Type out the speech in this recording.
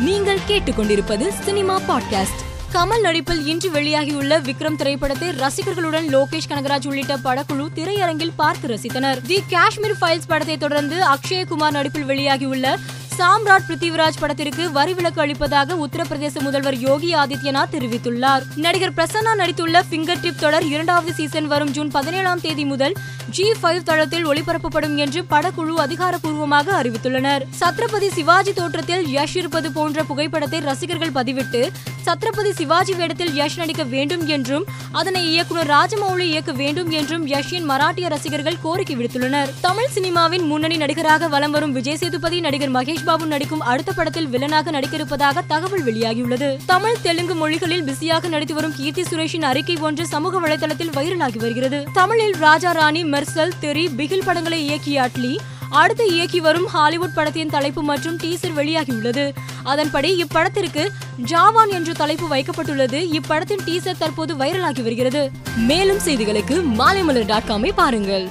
நீங்கள் கேட்டுக்கொண்டிருப்பது cinema podcast. Kamal நடிப்பில் இன்று வெளியாகியுள்ள விக்ரம் திரைப்படத்தை ரசிகர்களுடன் லோகேஷ் கனகராஜ் உள்ளிட்ட படக்குழு திரையரங்கில் பார்த்து ரசித்தனர். தி காஷ்மீர் ஃபைல்ஸ் படத்தை தொடர்ந்து அக்ஷயகுமார் நடிப்பில் வெளியாகியுள்ள சாம்ராட் பிருத்திவிராஜ் படத்திற்கு வரி விலக்கு அளிப்பதாக உத்தரப்பிரதேச முதல்வர் யோகி ஆதித்யநாத் தெரிவித்துள்ளார். நடிகர் பிரசன்னா நடித்துள்ள ஃபிங்கர் டிப் தொடர் இரண்டாவது சீசன் வரும் ஜூன் பதினேழாம் தேதி முதல் ஜி ஃபைவ் தளத்தில் ஒளிபரப்பப்படும் என்று படக்குழு அதிகாரப்பூர்வமாக அறிவித்துள்ளனர். சத்ரபதி சிவாஜி தோற்றத்தில் யஷ் இருப்பது போன்ற புகைப்படத்தை ரசிகர்கள் பதிவிட்டு சத்ரபதி சிவாஜி வேடத்தில் யஷ் நடிக்க வேண்டும் என்றும் அதனை இயக்குனர் ராஜமௌலி இயக்க வேண்டும் என்றும் யஷின் மராட்டிய ரசிகர்கள் கோரிக்கை விடுத்துள்ளனர். தமிழ் சினிமாவின் முன்னணி நடிகராக வலம் வரும் விஜய் சேதுபதி நடிகர் மகேஷ் பாபு நடிக்கும் அடுத்த படத்தில் வில்லனாக நடிக்க இருப்பதாக தகவல் வெளியாகியுள்ளது. தமிழ் தெலுங்கு மொழிகளில் பிஸியாக நடித்து வரும் கீர்த்தி சுரேஷின் அறிக்கை ஒன்று சமூக வலைதளத்தில் வைரலாகி வருகிறது. தமிழில் ராஜா ராணி மெர்சல் தெரி பிகில் படங்களை இயக்கிய அட்லி அடுத்து இயக்கி வரும் ஹாலிவுட் படத்தின் தலைப்பு மற்றும் டீசர் வெளியாகியுள்ளது. அதன்படி இப்படத்திற்கு ஜாவான் என்ற தலைப்பு வைக்கப்பட்டுள்ளது. இப்படத்தின் டீசர் தற்போது வைரலாகி வருகிறது. மேலும் செய்திகளுக்கு மாலைமலர் டாட் காமை பாருங்கள்.